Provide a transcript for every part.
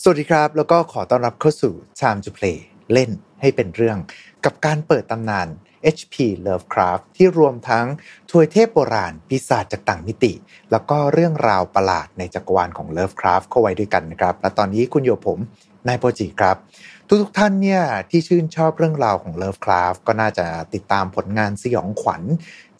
สวัสดีครับ แล้วก็ขอต้อนรับเข้าสู่ Time to Play เล่นให้เป็นเรื่อง กับการเปิดตำนาน HP Lovecraft ที่รวมทั้งทวยเทพโบราณปีศาจจากต่างมิติ แล้วก็เรื่องราวประหลาดในจักรวาลของ Lovecraft เข้าไว้ด้วยกันนะครับ และตอนนี้คุณโยผมนายโปจิครับ ทุกทุกท่านเนี่ยที่ชื่นชอบเรื่องราวของ Lovecraft ก็น่าจะติดตามผลงานสยองขวัญ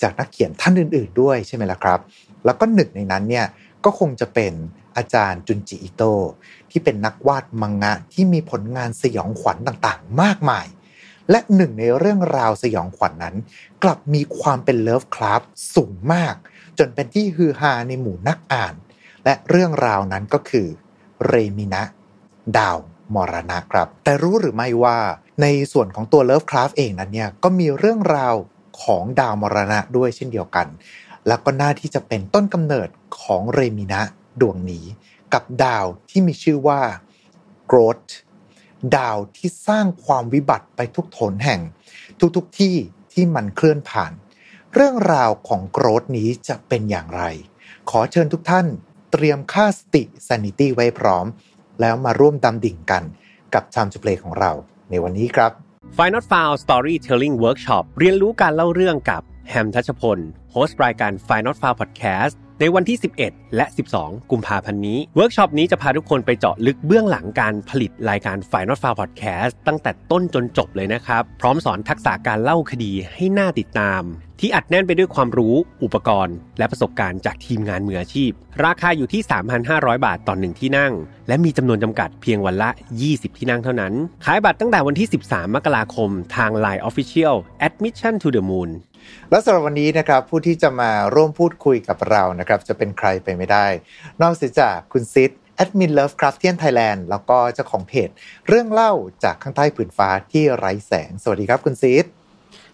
จากนักเขียนท่านอื่น ๆ ด้วยใช่ไหมล่ะครับ แล้วก็หนึ่งในนั้นเนี่ย ก็คงจะเป็นอาจารย์จุนจิอิโตะที่เป็นนักวาดมังงะที่มีผลงานสยองขวัญต่างๆ มากมาย และหนึ่งในเรื่องราวสยองขวัญนนั้น กลับมีความเป็นเลิฟคราฟสูงมาก จนเป็นที่ฮือฮาในหมู่นักอ่าน และเรื่องราวนั้นก็คือเรมินะ ดาวมรณะครับ แต่รู้หรือไม่ว่าในส่วนของตัวเลิฟคราฟเองนั้นเนี่ยก็มีเรื่องราวของดาวมรณะด้วยเช่นเดียวกัน แล้วก็น่าที่จะเป็นต้นกำเนิดของเรมินะดวงนี้ กับดาวที่มีชื่อว่าโกรธดาวที่สร้างความวิบัติไปทุกโถนแห่ง ทุกๆทที่ที่มันเคลื่อนผ่าน เรื่องราวของโกรธนี้จะเป็นอย่างไร ขอเชิญทุกท่านเตรียมค่าสติ sanity ไว้พร้อม แล้วมาร่วมดำดิ่งกันกับ Time to Play ของเราในวันนี้ครับ Final f i l e Storytelling Workshop เรียนรู้การเล่าเรื่องกับ แฮมทัชพล host รายการ Final f i l e Podcast ในวันที่ 11 และ 12 กุมภาพันธ์นี้ เวิร์กช็อปนี้จะพาทุกคนไปเจาะลึกเบื้องหลังการผลิตรายการ Final f i l e Podcast ตั้งแต่ต้นจนจบเลยนะครับ พร้อมสอนทักษะการเล่าคดีให้น่าติดตาม ที่อัดแน่นไปด้วยความรู้ อุปกรณ์ และประสบการณ์จากทีมงานมืออาชีพ ราคาอยู่ที่ 3,500 บาทต่อหนึ่งที่นั่ง และมีจำนวนจำกัดเพียงวันละ 20 ที่นั่งเท่านั้น ขายบัตรตั้งแต่วันที่ 13 มกราคมทาง Line Official Mission to the Moon และสำหรับวันนี้นะครับผู้ที่จะมาร่วมพูดคุยกับเรานะครับจะเป็นใครไปไม่ได้ นอกจากคุณซิดแอดมิน Lovecraftian Thailand แล้วก็เจ้าของเพจ เรื่องเล่าจากข้างใต้ผืนฟ้าที่ไร้แสง สวัสดีครับคุณซิด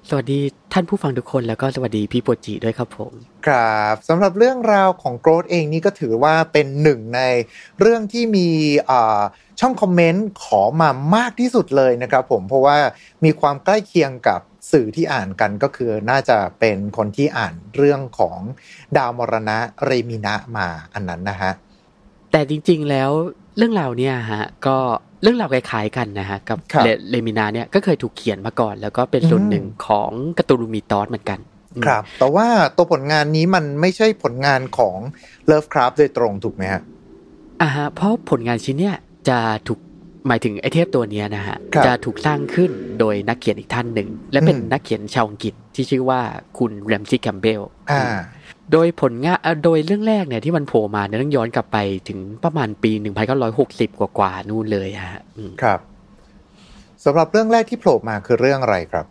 สวัสดีท่านผู้ฟังทุกคนแล้วก็สวัสดีพี่โปจิด้วยครับผม ครับสำหรับเรื่องราวของ Ghroth เองนี่ก็ถือว่าเป็นหนึ่งในเรื่องที่มีอ่า ช่องคอมเมนต์ขอมามากที่สุดเลยนะครับผมเพราะว่ามีความใกล้เคียงกับสื่อที่อ่านกันก็คือน่าจะเป็นคนที่อ่านเรื่องของดาวมรณะเรมินะมาอันนั้นนะฮะแต่จริงๆแล้วเรื่องราวเนี่ยฮะก็เรื่องราวคล้ายๆกันนะฮะกับครับเลเลมินาเนี่ยก็เคยถูกเขียนมาก่อน แล้วก็เป็นส่วนอืมหนึ่งของการ์ตูนมีตอสเหมือนกันอืมครับ แต่ว่าตัวผลงานนี้มันไม่ใช่ผลงานของ Lovecraft โดยตรงถูกไหมฮะอ่าฮะเพราะผลงานชิ้นเนี่ย จะถูกหมายถึงไอเทพตัวเนี้ยนะฮะครับจะถูกสร้างขึ้นโดยนักเขียนอีกท่านหนึ่ง และเป็นอืมนักเขียนชาวอังกฤษที่ชื่อว่าคุณแรมซี่แคมเบลอ่าโดยผลงานเอ่อโดยเรื่องแรกเนี่ยที่มันโผล่มาเนี่ยต้องย้อนกลับไปถึงประมาณปี 1960 กว่าๆนู่นเลยฮะอืมครับสำหรับเรื่องแรกที่โผล่มาคือเรื่องอะไรครับ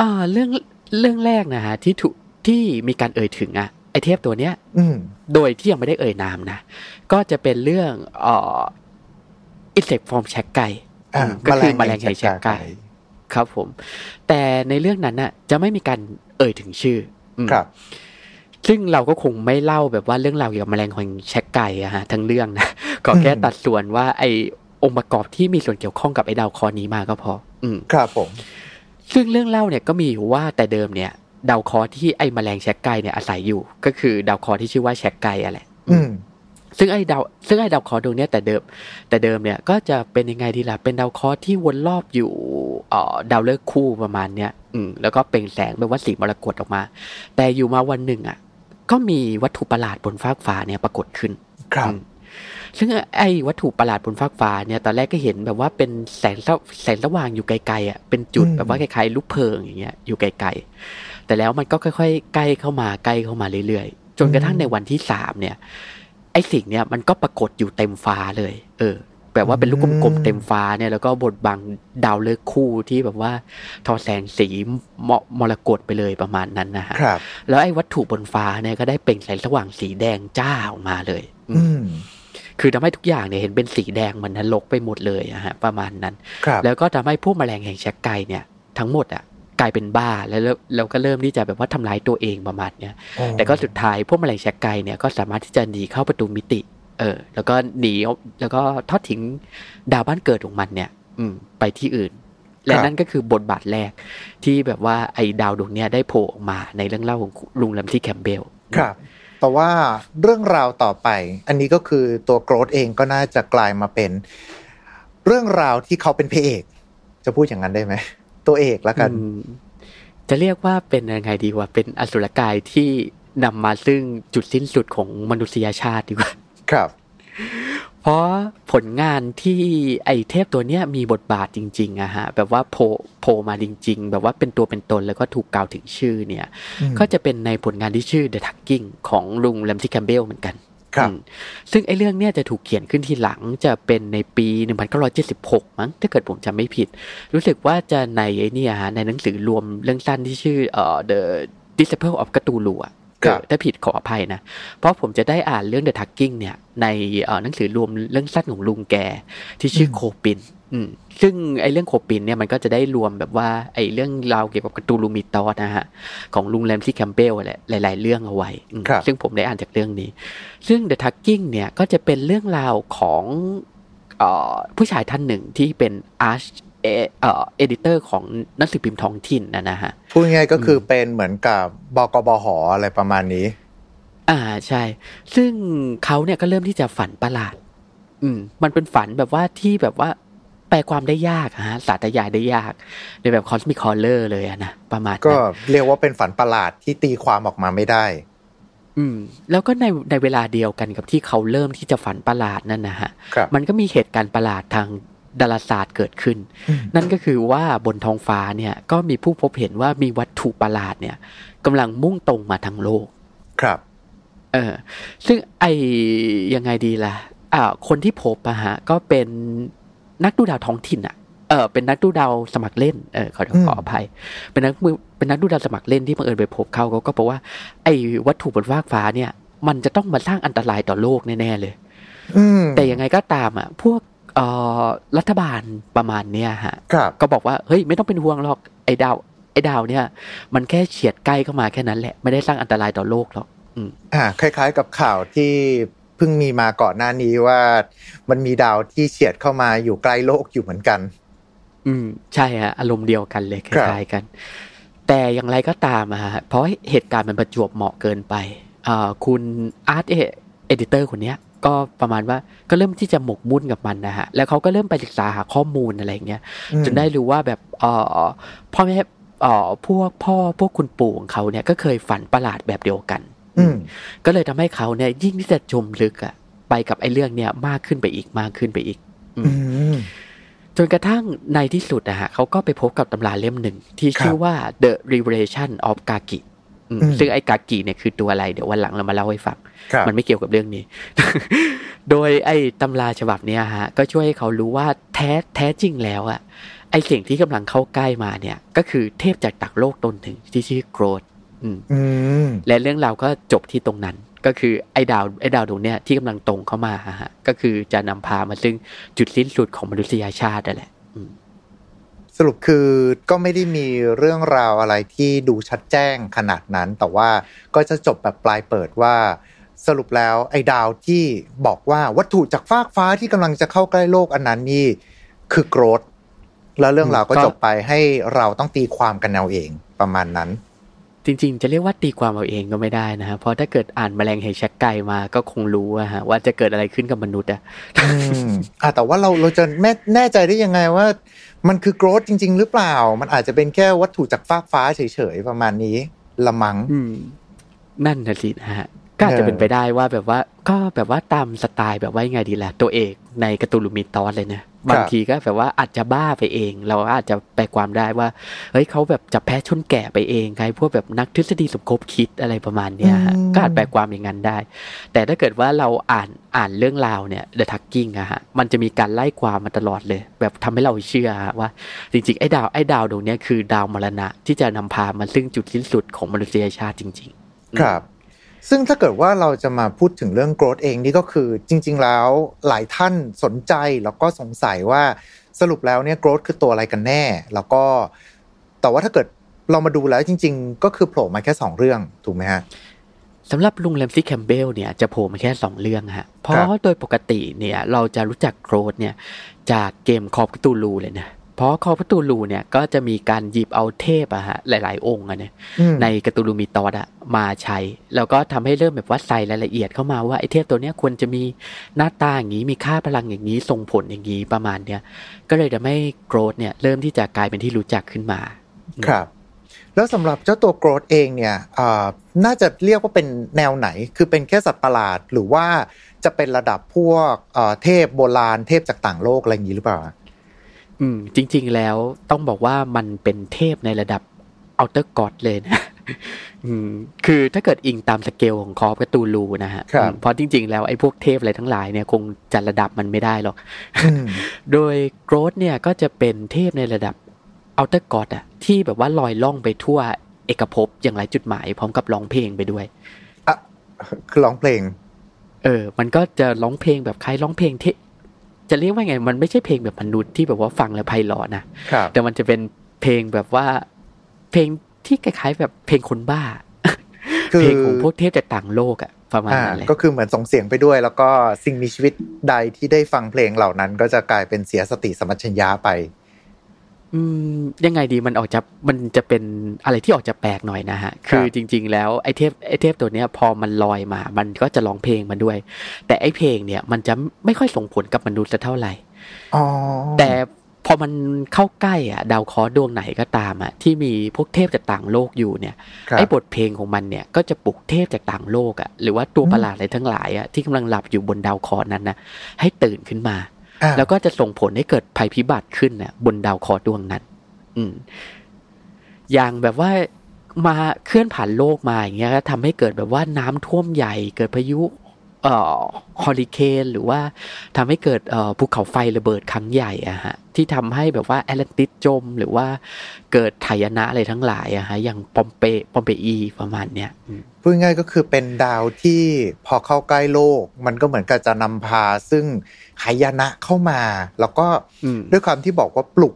อ่าเรื่องเรื่องแรกนะฮะที่ถูกที่มีการเอ่ยถึงอะไอเทพตัวเนี้ยอืมโดยที่ยังไม่ได้เอ่ยนามนะ ก็จะเป็นเรื่องเอ่ อ Insects from Shaggai อ่าอืมก็คือแมลงแห่ง Shaggai ครับผม แต่ในเรื่องนั้นน่ะ จะไม่มีการเอ่ยถึงชื่ออืมครับ ซึ่งเราก็คงไม่เล่าแบบว่าเรื่องราวเกี่ยวกับแมลงแห่ง Shaggai อะฮะทั้งเรื่องนะก็แค่อืมตัดส่วนว่าไอองค์ประกอบที่มีส่วนเกี่ยวข้องกับไอดาวเคอนี้มาก็พอ อืมครับผม ซึ่งเรื่องเล่าเนี่ยก็มีอยู่ว่าแต่เดิมเนี่ยดาวเคราะห์ที่ไอ้แมลงแชกไก่เนี่ยอาศัยอยู่ ก็คือดาวเคราะห์ที่ชื่อว่าแชกไก่อะแหละ อืม ซึ่งไอ้ดาวซึ่งไอ้ดาวเคราะห์ดวงเนี้ยแต่เดิม แต่เดิมเนี่ยก็จะเป็นยังไงดีล่ะเป็นดาวเคราะห์ที่วนรอบอยู่เอ่อดาวฤกษ์คู่ประมาณเนี้ยอืมแล้วก็เปล่งแสงแบบว่าสีมรกตออกมา แต่อยู่มาวันหนึ่งอะก็มีวัตถุประหลาดบนฟากฟ้าเนี่ยปรากฏขึ้นครับอืมซึ่งไอ้วัตถุประหลาดบนฟากฟ้าเนี่ยตอนแรกก็เห็นแบบว่าเป็นแสงสวแสงสว่างอยู่ไกลๆอะเป็นจุดอืมแบบว่าคล้ายๆลูกเพลิงอย่างเงี้ยอยู่ไกลๆแต่แล้วมันก็ค่อยๆใกล้เข้ามาใกล้เข้ามาเรื่อยๆจนกระทั่งในวันที่สามเนี่ยไอ้สิ่งเนี่ยมันก็ปรากฏอยู่เต็มฟ้าเลย เออ แบบว่าเป็นลูกกลมๆเต็มฟ้าเนี่ยแล้วก็บดบังดาวฤกษ์คู่ที่แบบว่าทอแสงสีมมรกตไปเลยประมาณนั้นนะฮะครับแล้วไอ้วัตถุบนฟ้าเนี่ยก็ได้เปล่งแสงสว่างสีแดงจ้าออกมาเลย อืมอืมคือทำให้ทุกอย่างเนี่ยเห็นเป็นสีแดงเหมันนรกไปหมดเลยอะฮะประมาณนั้นครับแล้วก็ทำให้พวกแมลงแห่งแชกไก่เนี่ยทั้งหมดอะ กลายเป็นบ้าแล้วแล้วแล้วก็เริ่มที่จะแบบว่าทำร้ายตัวเองประมาณเนี้ยโอ้แต่ก็สุดท้ายพวกแมลงแชกไก่เนี่ยก็สามารถที่จะหนีเข้าประตูมิติ เออ แล้วก็หนีแล้วก็ทอดทิ้งดาวบ้านเกิดของมันเนี่ย อืม ไปที่อื่น และนั่นก็คือบทบาทแรก ที่แบบว่าไอ้ดาวดวงเนี้ยได้โผล่ออกมาในเรื่องเล่าของลุงลัมซี่แคมเบลครับแต่ว่าเรื่องราวต่อไป อันนี้ก็คือตัวโกรธเองก็น่าจะกลายมาเป็น เรื่องราวที่เขาเป็นพระเอก จะพูดอย่างนั้นได้ไหม ตัวเอกแล้วกันอืมจะเรียกว่าเป็นยังไงดีว่าเป็นอสุรกายที่นำมาซึ่งจุดสิ้นสุดของมนุษยชาติดีกว่า ครับ เพราะผลงานที่ไอเทพตัวเนี้ยมีบทบาทจริงๆอะฮะ แบบว่าโผล่โผล่มาจริง ๆ แบบว่าเป็นตัวเป็นตนแล้วก็ถูกกล่าวถึงชื่อเนี่ยอืมก็จะเป็นในผลงานที่ชื่อ The Tucking ของลุงแรมซี่แคมเบลเหมือนกัน ครับอืมซึ่งไอเรื่องเนี้ยจะถูกเขียนขึ้นทีหลังจะเป็นในปี 1976 มั้งถ้าเกิดผมจำไม่ผิด รู้สึกว่าจะในไอเนี่ยฮะในหนังสือรวมเรื่องสั้นที่ชื่อเอ่อ The Disciple of Cthulhu อะครับเออถ้าผิดขออภัยนะ เพราะผมจะได้อ่านเรื่อง The Tucking เนี่ยในเอ่อหนังสือรวมเรื่องสั้นของลุงแกที่ชื่อโคปิน อืมซึ่งไอ้เรื่องโคปินเนี่ยมันก็จะได้รวมแบบว่าไอ้เรื่องราวเกี่ยวกับ Cthulhu Mythos นะฮะของลุง Ramsey Campbell แหละหลาย ๆ เรื่องเอาไว้อืมครับซึ่งผมได้อ่านจากเรื่องนี้ ซึ่ง The Tugging เนี่ยก็จะเป็นเรื่องราวของเอ่อผู้ชายท่านหนึ่งที่เป็น arts e เอ่อ editor ของหนังสือพิมพ์ท้องถิ่นนะนะฮะพูดง่ายๆก็คือเป็นเหมือนกับบกบหอะไรประมาณนี้ อ่าใช่ ซึ่งเขาเนี่ยก็เริ่มที่จะฝันประหลาด อืม มันเป็นฝันแบบว่าที่แบบว่า แปลความได้ยากอะฮะสาธยายได้ยาก ในแบบ cosmic horror เลยอะนะประมาณก็นั้นเรียกว่าเป็นฝันประหลาดที่ตีความออกมาไม่ได้ อืม แล้วก็ในในเวลาเดียวกันกับที่เขาเริ่มที่จะฝันประหลาดนั่นนะฮะครับมันก็มีเหตุการณ์ประหลาดทางดาราศาสตร์เกิดขึ้นอืมนั่นก็คือว่าบนท้องฟ้าเนี่ย ก็มีผู้พบเห็นว่ามีวัตถุประหลาดเนี่ยกำลังมุ่งตรงมาทางโลก ครับ เออซึ่งไอยังไงดีล่ะอ่าคนที่พบอะฮะ ก็เป็น นักดูดาวท้องถิ่นอะเออเป็นนักดูดาวสมัครเล่นเออขออืมขออภัย เป็นนักมือเป็นนักดูดาวสมัครเล่นที่บังเอิญไปพบเขาเขาก็บอกว่า ไอ้วัตถุบนฟากฟ้าเนี่ย มันจะต้องมาสร้างอันตรายต่อโลกแน่ๆเลยอืมแต่ยังไงก็ตามอะ พวกเอ่อรัฐบาลประมาณเนี้ยฮะครับก็บอกว่าเฮ้ยไม่ต้องเป็นห่วงหรอกไอ้ดาว ไอ้ดาวเนี่ย มันแค่เฉียดใกล้เข้ามาแค่นั้นแหละไม่ได้สร้างอันตรายต่อโลกหรอกอืมอ่าคล้าย ๆ กับข่าวที่ เพิ่งมีมาก่อนหน้านี้ว่ามันมีดาวที่เฉียดเข้ามาอยู่ใกล้โลกอยู่เหมือนกัน อืมใช่ฮะอารมณ์เดียวกันเลยคครับล้ายๆกัน แต่อย่างไรก็ตามอะฮะเพราะเหตุการณ์มันประจวบเหมาะเกินไปอ่าคุณอาร์ตเอดิเตอร์คนเนี้ยก็ประมาณว่าก็เริ่มที่จะหมกมุ่นกับมันนะฮะ แล้วเขาก็เริ่มไปศึกษาหาข้อมูลอะไรอย่างเงี้ยอืมจนได้รู้ว่าแบบเอ่อพ่อแม่เอ่อพวกพ่อพวกคุณปู่ของเขาเนี่ยก็เคยฝันประหลาดแบบเดียวกันอืม ก็เลยทำให้เขาเนี่ย ยิ่งที่จะจมลึกอะไปกับไอ้เรื่องเนี้ยมากขึ้นไปอีกมากขึ้นไปอีก อืมอืมจนกระทั่งในที่สุดนะฮะเขาก็ไปพบกับตำราเล่มหนึ่ง ที่ชื่อว่า The Revelation of Gaki อืมอืมซึ่งไอ้กากิเนี่ยคือตัวอะไรเดี๋ยววันหลังเรามาเล่าให้ฟังครับมันไม่เกี่ยวกับเรื่องนี้ โดยไอ้ตำราฉบับเนี้ยฮะ ก็ช่วยให้เขารู้ว่าแท้แท้จริงแล้วอะไอ้สิ่งที่กำลังเข้าใกล้มาเนี่ย ก็คือเทพจากตักโลกตนถึงที่ชื่อโกรธ อืมอืมและเรื่องราวก็จบที่ตรงนั้น ก็คือไอ้ดาวไอ้ดาวดวงเนี้ยที่กำลังตรงเข้ามาฮะก็คือจะนำพามาซึ่งจุดสิ้นสุดของมนุษยชาตินั่นแหละอืมสรุปคือก็ไม่ได้มีเรื่องราวอะไรที่ดูชัดแจ้งขนาดนั้น แต่ว่าก็จะจบแบบปลายเปิดว่า สรุปแล้วไอ้ดาวที่บอกว่าวัตถุจากฟากฟ้าที่กำลังจะเข้าใกล้โลกอันนั้นนี่คือโกรธแล้วเรื่องราวก็ก็จบไปให้เราต้องตีความกันเอาเองประมาณนั้น จริงๆ จะเรียกว่าตีความเอาเองก็ไม่ได้นะฮะเพราะถ้าเกิดอ่านแมลงแห่งชักไก่มาก็คงรู้อะฮะว่าจะเกิดอะไรขึ้นกับมนุษย์อะอืมอะแต่ว่าเราเราจะแม่แน่ใจได้ยังไงว่า มันคือโกรธจริง ๆ หรือเปล่า มันอาจจะเป็นแค่วัตถุจากฟากฟ้าเฉยๆประมาณนี้ละมังอืมนั่นนะสินะฮะ ก็อาจจะเป็นไปได้ว่าแบบว่าก็แบบว่าตามสไตล์แบบว่ายังไงดีล่ะ ตัวเอกในการ์ตูนลูมิตอสเลยนะบางทีก็แบบว่าอาจจะบ้าไปเอง เราอาจจะแปลความได้ว่าเฮ้ยเขาแบบจับแพ้ชนแก่ไปเองไงพวกแบบนักทฤษฎีสมคบคิดอะไรประมาณเนี้ยฮะก็อาจแปลความอย่างนั้นได้ แต่ถ้าเกิดว่าเราอ่านอ่านเรื่องราวเนี่ย The Tucking อะฮะมันจะมีการไล่ความมาตลอดเลย แบบทำให้เราเชื่อฮะว่าจริงๆไอ้ดาวไอ้ดาวดวงเนี้ยคือดาวมรณะที่จะนำพามาซึ่งจุดสิ้นสุดของมนุษยชาติจริง ๆ ครับ ซึ่งถ้าเกิดว่าเราจะมาพูดถึงเรื่องโกรธเองนี่ก็คือจริง ๆ แล้วหลายท่านสนใจแล้วก็สงสัยว่าสรุปแล้วเนี่ยโกรธคือตัวอะไรกันแน่ แล้วก็แต่ว่าถ้าเกิดเรามาดูแล้วจริง ๆ ก็คือโผล่มาแค่สองเรื่องถูกไหมฮะสำหรับลุงแรมซี่แคมเบลเนี่ยจะโผล่มาแค่ 2 เรื่องฮะ เพราะครับโดยปกติเนี่ยเราจะรู้จักโกรธเนี่ยจากเกมคอ f ตูลูเลยนะ เพราะคอพระตูลูเนี่ยก็จะมีการหยิบเอาเทพอะฮะหลาย ๆ องค์อะเนี่ยอืมในกาตูลูมีตอดอะมาใช้ แล้วก็ทำให้เริ่มแบบว่าใส่รายละเอียดเข้ามาว่าไอ้เทพตัวเนี้ยควรจะมีหน้าตาอย่างนี้มีค่าพลังอย่างนี้ส่งผลอย่างนี้ประมาณเนี้ยก็เลยทำให้โกรธเนี่ยเริ่มที่จะกลายเป็นที่รู้จักขึ้นมา ครับ แล้วสำหรับเจ้าตัวโกรธเองเนี่ยอ่าน่าจะเรียกว่าเป็นแนวไหน คือเป็นแค่สัตว์ประหลาดหรือว่าจะเป็นระดับพวกเอ่อเทพโบราณเทพจากต่างโลกอะไรอย่างนี้หรือเปล่า อืม จริง ๆ แล้วต้องบอกว่ามันเป็นเทพในระดับ Outer God เลยนะอืมคือถ้าเกิดอิงตามสเกลของ Call of Cthulhu นะฮะครับอืมเพราะจริง ๆ แล้วไอ้พวกเทพอะไรทั้งหลายเนี่ยคงจัดระดับมันไม่ได้หรอกอืมโดย Ghroth เนี่ยก็จะเป็นเทพในระดับ Outer God อะที่แบบว่าลอยล่องไปทั่วเอกภพอย่างไร้จุดหมาย พร้อมกับร้องเพลงไปด้วยคือร้องเพลง เออ มันก็จะร้องเพลงแบบใครร้องเพลงเท จะเรียกว่าไง มันไม่ใช่เพลงแบบมนุษย์ที่แบบว่าฟังแล้วไพเราะนะครับแต่มันจะเป็นเพลงแบบว่า เพลงที่คล้ายๆ แบบเพลงคนบ้าคือเพลงของพวกเทพจากต่างโลกอะประมาณอ่านั้นเลยก็คือเหมือนส่งเสียงไปด้วย แล้วก็สิ่งมีชีวิตใดที่ได้ฟังเพลงเหล่านั้น ก็จะกลายเป็นเสียสติสมปชัญญะไป อืมยังไงดีมันออกจะมันจะเป็นอะไรที่ออกจะแปลกหน่อยนะฮะ คือจริง ๆ แล้วไอ้เทพไอ้เทพตัวเนี้ยพอมันลอยมา มันก็จะร้องเพลงมาด้วย แต่ไอ้เพลงเนี่ยมันจะไม่ค่อยส่งผลกับมนุษย์สักเท่าไหร่อ๋อแต่พอมันเข้าใกล้อะ ดาวเคราะห์ดวงไหนก็ตามอะที่มีพวกเทพจากต่างโลกอยู่เนี่ยครับไอ้บทเพลงของมันเนี่ยก็จะปลุกเทพจากต่างโลกอะหรือว่าตัวอืมประหลาดอะไรทั้งหลายอะที่กำลังหลับอยู่บนดาวเคราะห์นั้นนะให้ตื่นขึ้นมาอ่า แล้วก็จะส่งผลให้เกิดภัยพิบัติขึ้นน่ะบนดาวเคราะห์ดวงนั้น อืม อย่างแบบว่ามาเคลื่อนผ่านโลกมาอย่างเงี้ยก็ทำให้เกิดแบบว่าน้ำท่วมใหญ่ เกิดพายุ เอ่อฮอริเคนหรือว่าทำให้เกิดเอ่อภูเขาไฟระเบิดครั้งใหญ่อะฮะ ที่ทำให้แบบว่าแอตแลนติสจม หรือว่าเกิดไทยนะอะไรทั้งหลายอะฮะ อย่างปอมเปปอมเปอีประมาณเนี้ยอืมพูดง่ายๆก็คือเป็นดาวที่พอเข้าใกล้โลก มันก็เหมือนกับจะนำพาซึ่ง หายนะเข้ามา แล้วก็อืมด้วยความที่บอกว่าปลุก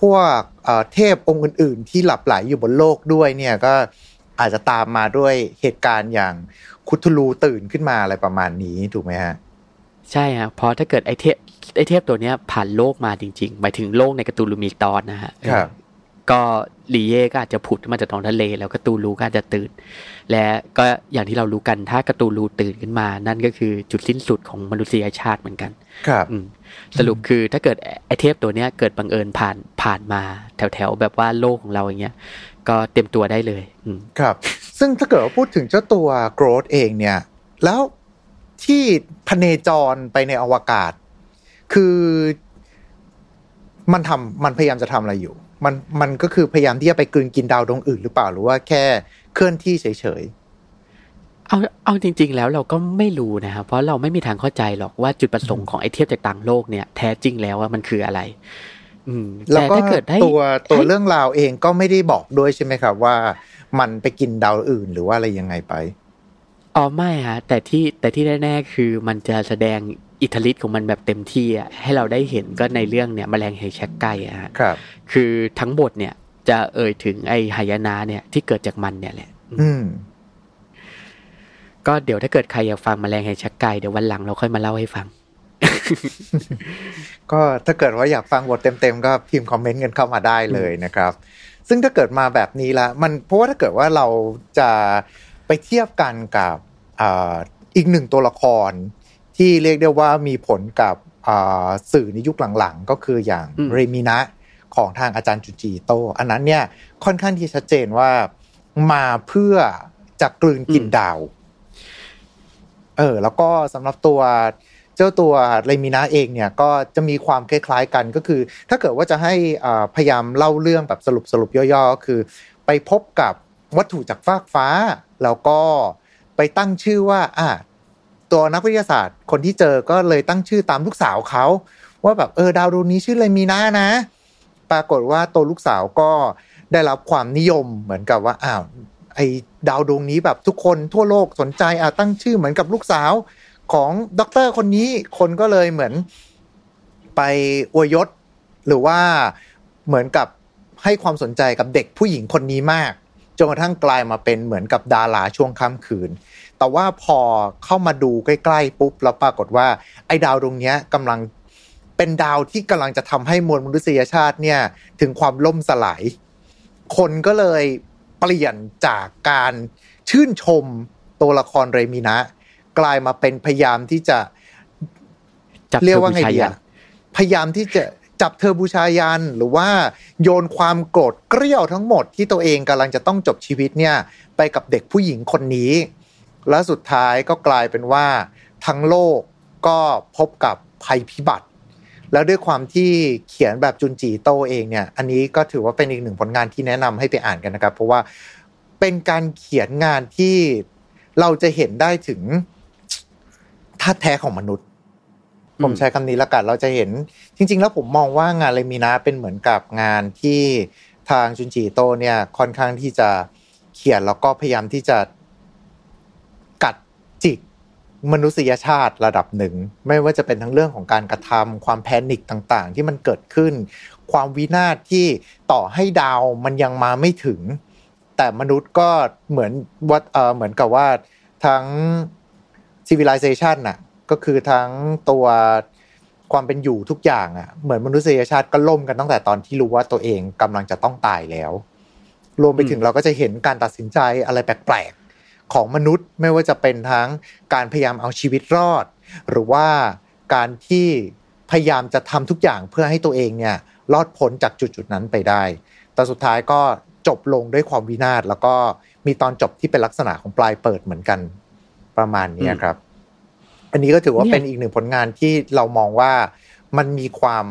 พวกเอ่อเทพองค์อื่น ๆ ที่หลับไหลอยู่บนโลกด้วยเนี่ยก็อาจจะตามมาด้วยเหตุการณ์อย่างคุทูลูตื่นขึ้นมาอะไรประมาณนี้ถูกไหมฮะใช่ฮะเพราะถ้าเกิดไอเทพไอเทพตัวเนี้ยผ่านโลกมาจริง ๆ หมายถึงโลกในการ์ตูนลูมิตอนนะฮะครับ ก็ลีเย่ก็อาจจะผุดมาจากท้องทะเล แล้วการ์ตูนลูก็อาจจะตื่น และก็อย่างที่เรารู้กันถ้าการ์ตูนลูตื่นขึ้นมา นั่นก็คือจุดสิ้นสุดของมนุษยชาติเหมือนกัน ครับอืมสรุปคือถ้าเกิดไอเทพตัวเนี้ยเกิดบังเอิญผ่านผ่านมาแถวแถวๆแบบว่าโลกของเราอย่างเงี้ยก็เตรียมตัวได้เลยอืมครับ ซึ่งถ้าเกิดว่าพูดถึงเจ้าตัวโกรธเองเนี่ย แล้วที่พเนจรไปในอวกาศ คือมันทำมันพยายามจะทำอะไรอยู่ มันมันก็คือพยายามที่จะไปกลืนกินดาวดวงอื่นหรือเปล่าหรือว่าแค่เคลื่อนที่เฉยเอาเอาจริง ๆ แล้วเราก็ไม่รู้นะครับเพราะเราไม่มีทางเข้าใจหรอกว่าจุดประสงค์ของไอเทพจากต่างโลกเนี่ยแท้จริงแล้วว่ามันคืออะไร อืมๆแล้วแต่ก็ถ้าเกิดให้ตัวตัวให้เรื่องราวเองก็ไม่ได้บอกด้วยใช่ไหมครับว่า มันไปกินดาวอื่นหรือว่าอะไรยังไงไป อ๋อไม่ฮะแต่ที่แต่ที่แน่ๆคือมันจะแสดงอิทธิฤทธิ์ของมันแบบเต็มที่อะให้เราได้เห็นก็ในเรื่องเนี่ยแมลงแห่งแชกไก่อะฮะครับ คือทั้งบทเนี่ยจะเอ่ยถึงไอหายนะเนี่ยที่เกิดจากมันเนี่ยแหละ อืมก็เดี๋ยวถ้าเกิดใครอยากฟังแมลงแห่งแชกไก่เดี๋ยววันหลังเราค่อยมาเล่าให้ฟัง ก็ถ้าเกิดว่าอยากฟังบทเต็มๆก็พิมพ์คอมเมนต์กันเข้ามาได้เลยนะครับ ซึ่งถ้าเกิดมาแบบนี้ละมันเพราะว่าถ้าเกิดว่าเราจะ ไปเทียบกันกับอ่าอีกหนึ่งตัวละคร ที่เรียกได้ว่ามีผลกับอ่าสื่อในยุคหลังๆ ก็คืออย่างอืมเรมินะของทางอาจารย์จูจิโต อันนั้นเนี่ยค่อนข้างที่ชัดเจนว่ามาเพื่อจะกลืนกินดาว เออ แล้วก็สำหรับตัวเจ้าตัวเรมินาเองเนี่ยก็จะมีความคล้ายๆกันก็คือ ถ้าเกิดว่าจะให้อ่าพยายามเล่าเรื่องแบบสรุปสรุปย่อๆก็คือ ไปพบกับวัตถุจากฟากฟ้า แล้วก็ไปตั้งชื่อว่าอะตัวนักวิทยาศาสตร์ คนที่เจอก็เลยตั้งชื่อตามลูกสาวเขาว่าแบบเออดาวดวงนี้ชื่อเรมินานะ ปรากฏว่าตัวลูกสาวก็ได้รับความนิยมเหมือนกับว่าอ้าวไอดาวดวงนี้แบบทุกคนทั่วโลกสนใจอะตั้งชื่อเหมือนกับลูกสาวของด็อกเตอร์คนนี้คนก็เลยเหมือนไปอวยยศ หรือว่าเหมือนกับให้ความสนใจกับเด็กผู้หญิงคนนี้มาก จนกระทั่งกลายมาเป็นเหมือนกับดาราช่วงค่ำคืน แต่ว่าพอเข้ามาดูใกล้ๆปุ๊บแล้วปรากฏว่าไอ้ดาวดวงเนี้ยกำลังเป็นดาวที่กำลังจะทำให้มวลมนุษยชาติเนี่ยถึงความล่มสลาย คนก็เลยเปลี่ยนจากการชื่นชมตัวละครเรมินะ กลายมาเป็นพยายามที่จะจับเรียกว่าไงธอบูดีชอะพยายามที่จะ จับเธอบูชายัน หรือว่าโยนความโกรธเกรี้ยวทั้งหมดที่ตัวเองกำลังจะต้องจบชีวิตเนี่ยไปกับเด็กผู้หญิงคนนี้ และสุดท้ายก็กลายเป็นว่า ทั้งโลกก็พบกับภัยพิบัติ แล้วด้วยความที่เขียนแบบจุนจีโตเองเนี่ย อันนี้ก็ถือว่าเป็นอีกหนึ่งผลงานที่แนะนำให้ไปอ่านกันนะครับ เพราะว่าเป็นการเขียนงานที่เราจะเห็นได้ถึงท่าแท้ของมนุษย์ ผมใช้คำนี้ละกันเราจะเห็น จริง ๆ แล้วผมมองว่างานเลมินาเป็นเหมือนกับงานที่ทางจุนจิโตเนี่ยค่อนข้างที่จะเขียนแล้วก็พยายามที่จะกัดจิกมนุษยชาติระดับหนึ่ง ไม่ว่าจะเป็นทั้งเรื่องของการกระทำความแพนิคต่างๆ ที่มันเกิดขึ้น ความวินาศที่ต่อให้ดาวมันยังมาไม่ถึง แต่มนุษย์ก็เหมือนว่าเออเหมือนกับว่าทั้ง civilization น่ะ ก็คือทั้งตัวความเป็นอยู่ทุกอย่างอะ เหมือนมนุษยชาติก็ล่มกันตั้งแต่ตอนที่รู้ว่าตัวเองกำลังจะต้องตายแล้ว รวมไปถึงเราก็จะเห็นการตัดสินใจอะไรแปลกๆของมนุษย์ไม่ว่าจะเป็นทั้งการพยายามเอาชีวิตรอด หรือว่าการที่พยายามจะทำทุกอย่างเพื่อให้ตัวเองเนี่ยรอดพ้นจากจุดๆนั้นไปได้ แต่สุดท้ายก็จบลงด้วยความวินาศแล้วก็มีตอนจบที่เป็นลักษณะของปลายเปิดเหมือนกันประมาณนี้ครับ อันนี้ก็ถือว่าเป็นอีกหนึ่งผลงานที่เรามองว่ามันมีความ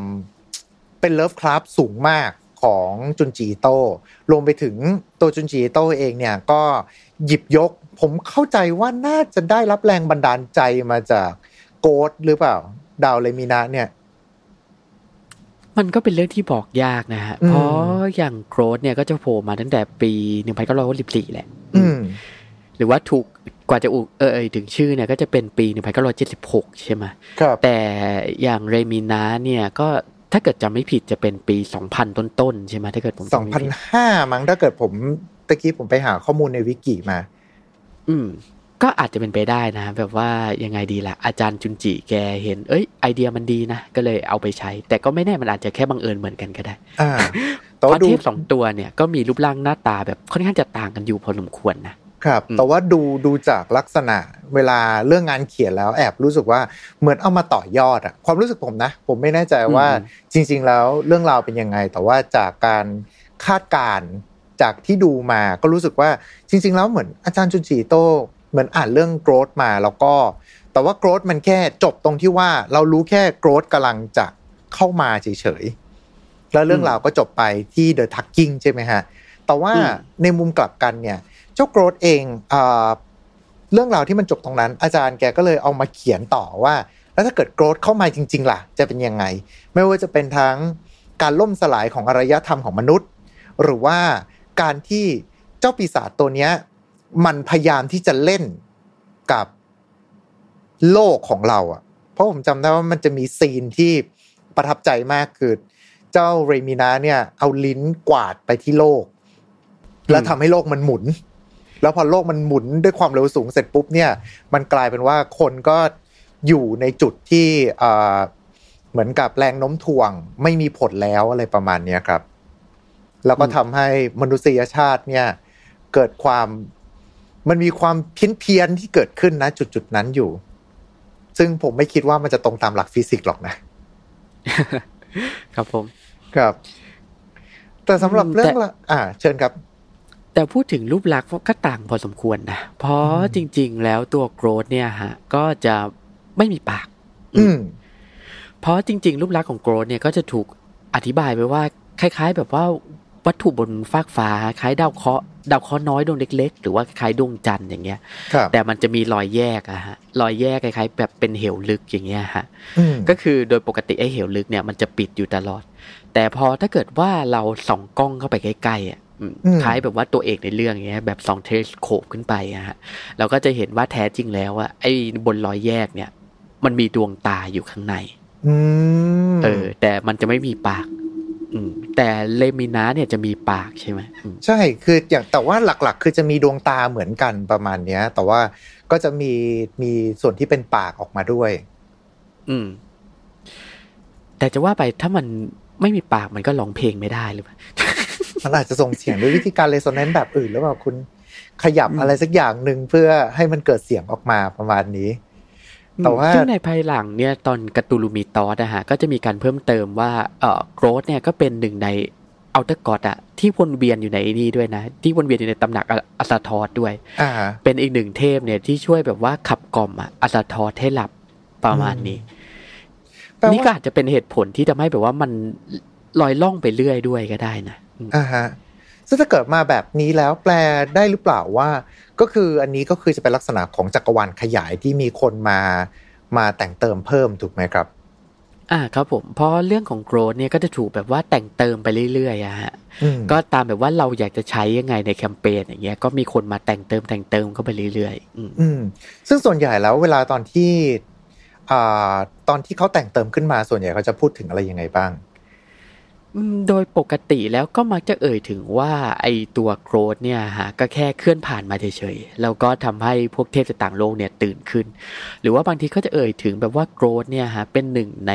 เป็นเลิฟคราฟสูงมากของจุนจีโต้รวมไปถึงตัวจุนจีโต้เองเนี่ยก็หยิบยก ผมเข้าใจว่าน่าจะได้รับแรงบันดาลใจมาจากโกดหรือเปล่า ดาวเลมินาเนี่ย มันก็เป็นเรื่องที่บอกยากนะฮะอืมเพราะอย่างโกรธเนี่ยก็จะโผล่มาตั้งแต่ปี 1914แหละอืมหรือว่าถูกก ว่าจะอุเออเอยถึงชื่อเนี่ยก็จะเป็นปี1976 ใช่ไหมครับแต่อย่างเรมินาเนี่ยก็ถ้าเกิดจำไม่ผิดจะเป็นปี 2000 ต้นๆใช่ไหมถ้าเกิดผมสองจำไม่พันผิดห้ามั้งถ้าเกิดผมตะกี้ผมไปหาข้อมูลในวิกิมา อืม ก็อาจจะเป็นไปได้นะ แบบว่ายังไงดีล่ะ อาจารย์จุนจิแกเห็น เอ้ย ไอเดียมันดีนะ ก็เลยเอาไปใช้ แต่ก็ไม่แน่มันอาจจะแค่บังเอิญเหมือนกันก็ได้อ่าเพแต่ว่าราะดูเทพสองตัวเนี่ยก็มีรูปร่างหน้าตาแบบค่อนข้างจะต่างกันอยู่พอสมควรนะ ครับอืมแต่ว่าดูดูจากลักษณะเวลาเรื่องงานเขียนแล้วแอบรู้สึกว่าเหมือนเอามาต่อยอดอะความรู้สึกผมนะ ผมไม่แน่ใจว่าจริง ๆ แล้วเรื่องราวเป็นยังไง แต่ว่าจากการคาดการณ์จากที่ดูมาก็รู้สึกว่าจริง ๆ แล้วเหมือนอาจารย์จุนจีโตเหมือนอ่านเรื่องโกรธมาแล้วก็ แต่ว่าโกรธมันแค่จบตรงที่ว่าเรารู้แค่โกรธกำลังจะเข้ามาเฉยๆแล้วเรื่องราวก็จบไปที่เดอะทักกิ้งใช่ไหมฮะแต่ว่าอืมในมุมกลับกันเนี่ย เจ้าโกรธเองเอเรื่องราวที่มันจบตรงนั้น อาจารย์แกก็เลยเอามาเขียนต่อว่า แล้วถ้าเกิดโกรธเข้ามาจริง ๆ ล่ะ จะเป็นยังไง ไม่ว่าจะเป็นทั้งการล่มสลายของอารยธรรมของมนุษย์ หรือว่าการที่เจ้าปีศาจตัวเนี้ยมันพยายามที่จะเล่นกับโลกของเราอะเพราะผมจำได้ว่ามันจะมีซีนที่ประทับใจมากคือเจ้าเรมินาเนี่ย เอาลิ้นกวาดไปที่โลก แล้วทำให้โลกมันหมุน แล้วพอโลกมันหมุนด้วยความเร็วสูงเสร็จปุ๊บเนี่ย มันกลายเป็นว่าคนก็อยู่ในจุดที่เอ่อเหมือนกับแรงโน้มถ่วง ไม่มีผลแล้วอะไรประมาณเนี้ยครับ แล้วก็ทำให้มนุษยชาติเนี่ย เกิดความมันมีความเพี้ยนเพียนๆที่เกิดขึ้นนะ จุดจุดๆนั้นอยู่ ซึ่งผมไม่คิดว่ามันจะตรงตามหลักฟิสิกส์หรอกนะ ครับผม ครับ แต่สำหรับอืมเรื่องแต่ละอ่า เชิญครับ แต่พูดถึงรูปลักษณ์ก็ต่างพอสมควรนะ เพราะจริง ๆ แล้วตัวโกรธเนี่ยฮะ ก็จะไม่มีปาก อืมเพราะจริง ๆ รูปลักษณ์ของโกรธเนี่ยก็จะถูกอธิบายไว้ว่า คล้าย ๆ แบบว่าวัตถุบนฟากฟ้า คล้ายดาวเคราะห์ดาวเคราะห์น้อยดวงเล็ก ๆ หรือว่าคล้ายดวงจันทร์อย่างเงี้ยครับแต่มันจะมีรอยแยกอะฮะรอยแยกคล้ายๆแบบเป็นเหวลึกอย่างเงี้ยฮะอืมก็คือโดยปกติไอ้เหวลึกเนี่ยมันจะปิดอยู่ตลอด แต่พอถ้าเกิดว่าเราส่องกล้องเข้าไปใกล้ๆอะอืมอืม คล้ายแบบว่าตัวเอกในเรื่องเงี้ยแบบส่องเทเลสโคปขึ้นไปอะฮะเราก็จะเห็นว่าแท้จริงแล้วอะไอ้บนรอยแยกเนี่ย มันมีดวงตาอยู่ข้างในอืมเออ แต่มันจะไม่มีปากอืมแต่เลมินาเนี่ยจะมีปากใช่ไหมอืมใช่คืออย่างแต่ว่าหลักๆ คือจะมีดวงตาเหมือนกันประมาณเนี้ย แต่ว่าก็จะมีมีส่วนที่เป็นปากออกมาด้วย อืม แต่จะว่าไปถ้ามันไม่มีปากมันก็ร้องเพลงไม่ได้หรือเปล่า มันอาจจะส่งเสียงด้วยวิธีการ resonance แบบอื่นหรือเปล่าคุณขยับอะไรสักอย่างหนึ่งเพื่อให้มันเกิดเสียงออกมาประมาณนี้แต่ว่าซึ่งในภายหลังเนี่ยตอน Cthulhu Mythos นะฮะก็จะมีการเพิ่มเติมว่าเอ่อ Ghroth เนี่ยก็เป็นหนึ่งใน Outer God อะที่วนเวียนอยู่ในนี่ด้วยนะ ที่วนเวียนอยู่ในตำหนักอะ Azathoth ด้วยอ่าเป็นอีกหนึ่งเทพเนี่ยที่ช่วยแบบว่าขับกล่อมอะ Azathoth ให้หลับประมาณนี้แปลว่านี่ก็อาจจะเป็นเหตุผลที่ทำให้แบบว่ามันลอยล่องไปเรื่อยด้วยก็ได้นะ อืมอ่าฮะซึ่งถ้าเกิดมาแบบนี้แล้วแปลได้หรือเปล่าว่า ก็คืออันนี้ก็คือจะเป็นลักษณะของจักรวาลขยายที่มีคนมามาแต่งเติมเพิ่มถูกไหมครับ อ่าครับผม เพราะเรื่องของโกรธเนี่ยก็จะถูกแบบว่าแต่งเติมไปเรื่อยๆอะฮะอืมก็ตามแบบว่าเราอยากจะใช้ยังไงในแคมเปญอย่างเงี้ยก็มีคนมาแต่งเติมแต่งเติมเข้าไปเรื่อยๆอืมอืมซึ่งส่วนใหญ่แล้วเวลาตอนที่อ่าตอนที่เขาแต่งเติมขึ้นมาส่วนใหญ่เขาจะพูดถึงอะไรยังไงบ้างอืม โดยปกติแล้วก็มักจะเอ่ยถึงว่าไอตัวโกรธเนี่ยฮะก็แค่เคลื่อนผ่านมาเฉยๆแล้วก็ทำให้พวกเทพจากต่างโลกเนี่ยตื่นขึ้น หรือว่าบางทีก็จะเอ่ยถึงแบบว่าโกรธเนี่ยฮะเป็นหนึ่งใน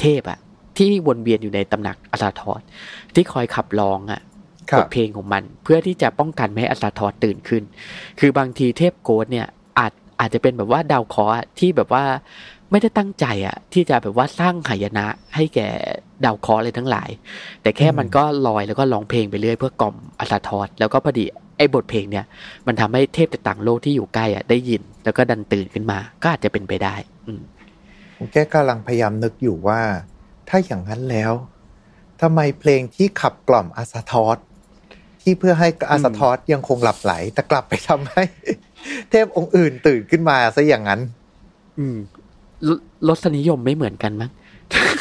เทพอะที่วนเวียนอยู่ในตำหนักอาซาทอสที่คอยขับร้องอะครับบทเพลงของมัน เพื่อที่จะป้องกันไม่ให้อาซาทอสตื่นขึ้น คือบางทีเทพโกรธเนี่ยอาจอาจจะเป็นแบบว่าดาวเคราะห์อะที่แบบว่า ไม่ได้ตั้งใจอะที่จะแบบว่าสร้างหายนะให้แก่ดาวเคราะห์เลยทั้งหลาย แต่แค่อืมมันก็ลอยแล้วก็ร้องเพลงไปเรื่อยเพื่อกล่อมอาซาทอสแล้วก็พอดีไอ้บทเพลงเนี่ย มันทำให้เทพจากต่างโลกที่อยู่ใกล้อะได้ยิน แล้วก็ดันตื่นขึ้นมา ก็อาจจะเป็นไปได้ อืมผมแค่กำลังพยายามนึกอยู่ว่า ถ้าอย่างนั้นแล้วทำไมเพลงที่ขับกล่อมอาซาทอสที่เพื่อให้อาซาทอสยังคงหลับไหล แต่กลับไปทำให้ เทพองค์อื่นตื่นขึ้นมาซะอย่างนั้น อืม รรสนิยมไม่เหมือนกันมั้ง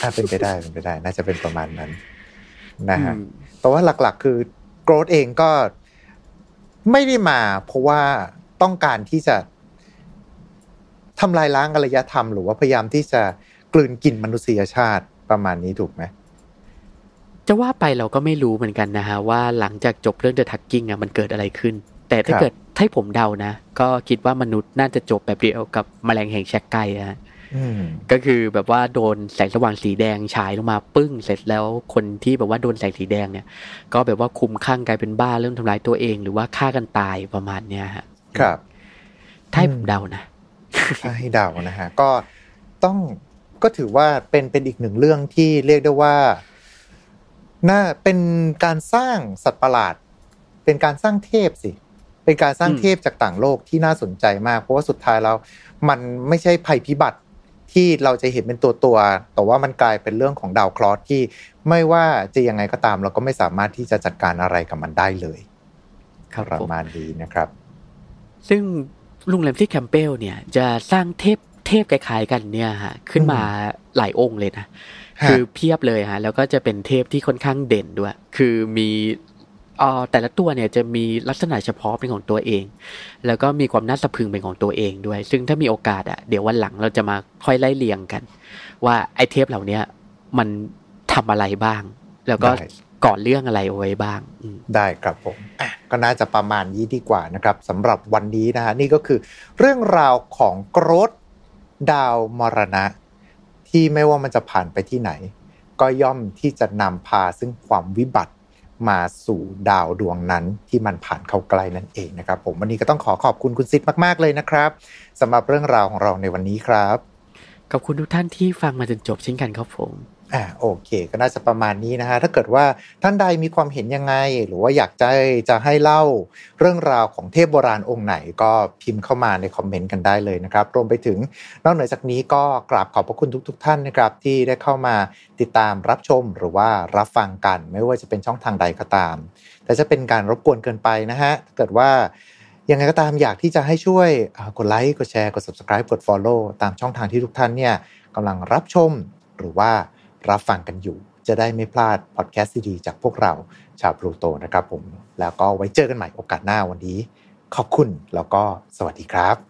อ่าเป็นไปได้เป็นไปได้ น่าจะเป็นประมาณนั้นนะฮะอืมแต่ว่าหลักๆ คือโกรธเองก็ไม่ได้มา เพราะว่าต้องการที่จะทำลายล้างอารยธรรม หรือว่าพยายามที่จะกลืนกินมนุษยชาติประมาณนี้ถูกไหมจะว่าไปเราก็ไม่รู้เหมือนกันนะฮะว่าหลังจากจบเรื่องเดอะทักกิ้งอะมันเกิดอะไรขึ้น แต่ถ้าครับเกิดให้ผมเดานะ ก็คิดว่ามนุษย์น่าจะจบแบบเดียวกับแมลงแห่งแชกไก่อะฮะอืม ก็คือแบบว่าโดนแสงสว่างสีแดงฉายลงมาปึ้งเสร็จแล้วคนที่แบบว่าโดนแสงสีแดงเนี่ย ก็แบบว่าคุมข้างกลายเป็นบ้าเริ่มทำร้ายตัวเอง หรือว่าฆ่ากันตายประมาณเนี้ยฮะครับถ้าให้ผมเดานะถ้าให้เดานะฮะก็ต้องก็ถือว่าเป็นเป็นอีกหนึ่งเรื่องที่เรียกได้ว่าน่าเป็นการสร้างสัตว์ประหลาด เป็นการสร้างเทพสิ เป็นการสร้างอืมเทพจากต่างโลกที่น่าสนใจมาก เพราะว่าสุดท้ายแล้วมันไม่ใช่ภัยพิบัติ ที่เราจะเห็นเป็นตัวตัวๆแต่ว่ามันกลายเป็นเรื่องของดาวเคราะห์ที่ไม่ว่าจะยังไงก็ตาม เราก็ไม่สามารถที่จะจัดการอะไรกับมันได้เลยครับประผมมาณนี้นะครับ ซึ่งลุงเลมซี่แคมเปลเนี่ยจะสร้างเทพเทพคล้ายๆกันเนี่ยฮะขึ้นมาหลายองค์เลยนะฮะคือเพียบเลยฮะแล้วก็จะเป็นเทพที่ค่อนข้างเด่นด้วย คือมีเอ่อ แต่ละตัวเนี่ยจะมีลักษณะเฉพาะเป็นของตัวเอง แล้วก็มีความน่าสะพรึงเป็นของตัวเองด้วย ซึ่งถ้ามีโอกาสอะเดี๋ยววันหลังเราจะมาค่อยไล่เรียงกัน ว่าไอเทพเหล่าเนี้ยมันทำอะไรบ้าง แล้วก็ได้ก่อนเรื่องอะไรเอาไว้บ้างอืมได้ครับผมอะก็น่าจะประมาณนี้ดีกว่านะครับสำหรับวันนี้นะฮะนี่ก็คือเรื่องราวของโกรธดาวมรณะ ที่ไม่ว่ามันจะผ่านไปที่ไหน ก็ย่อมที่จะนำพาซึ่งความวิบัติ มาสู่ดาวดวงนั้นที่มันผ่านเข้าใกล้นั่นเองนะครับ ผมวันนี้ก็ต้องขอขอบคุณคุณซิดมากๆเลยนะครับสำหรับเรื่องราวของเราในวันนี้ครับขอบคุณทุกท่านที่ฟังมาจนจบเช่นกันครับผม อ่าโอเค ก็น่าจะประมาณนี้นะฮะถ้าเกิดว่าท่านใดมีความเห็นยังไง หรือว่าอยากจะจะให้เล่าเรื่องราวของเทพโบราณองค์ไหน ก็พิมพ์เข้ามาในคอมเมนต์กันได้เลยนะครับ รวมไปถึงนอกเหนือจากนี้ก็กราบขอบพระคุณทุกๆท่านนะครับ ที่ได้เข้ามาติดตามรับชมหรือว่ารับฟังกัน ไม่ว่าจะเป็นช่องทางใดก็ตาม แต่จะเป็นการรบกวนเกินไปนะฮะถ้าเกิดว่ายังไงก็ตามอยากที่จะให้ช่วยกดไลค์กดแชร์กด subscribe กด follow ตามช่องทางที่ทุกท่านเนี่ยกำลังรับชมหรือว่า รับฟังกันอยู่ จะได้ไม่พลาดพอดแคสต์ดีๆจากพวกเราชาวพลูโตนะครับผมแล้วก็ไว้เจอกันใหม่โอกาสหน้าวันนี้ ขอบคุณแล้วก็สวัสดีครับ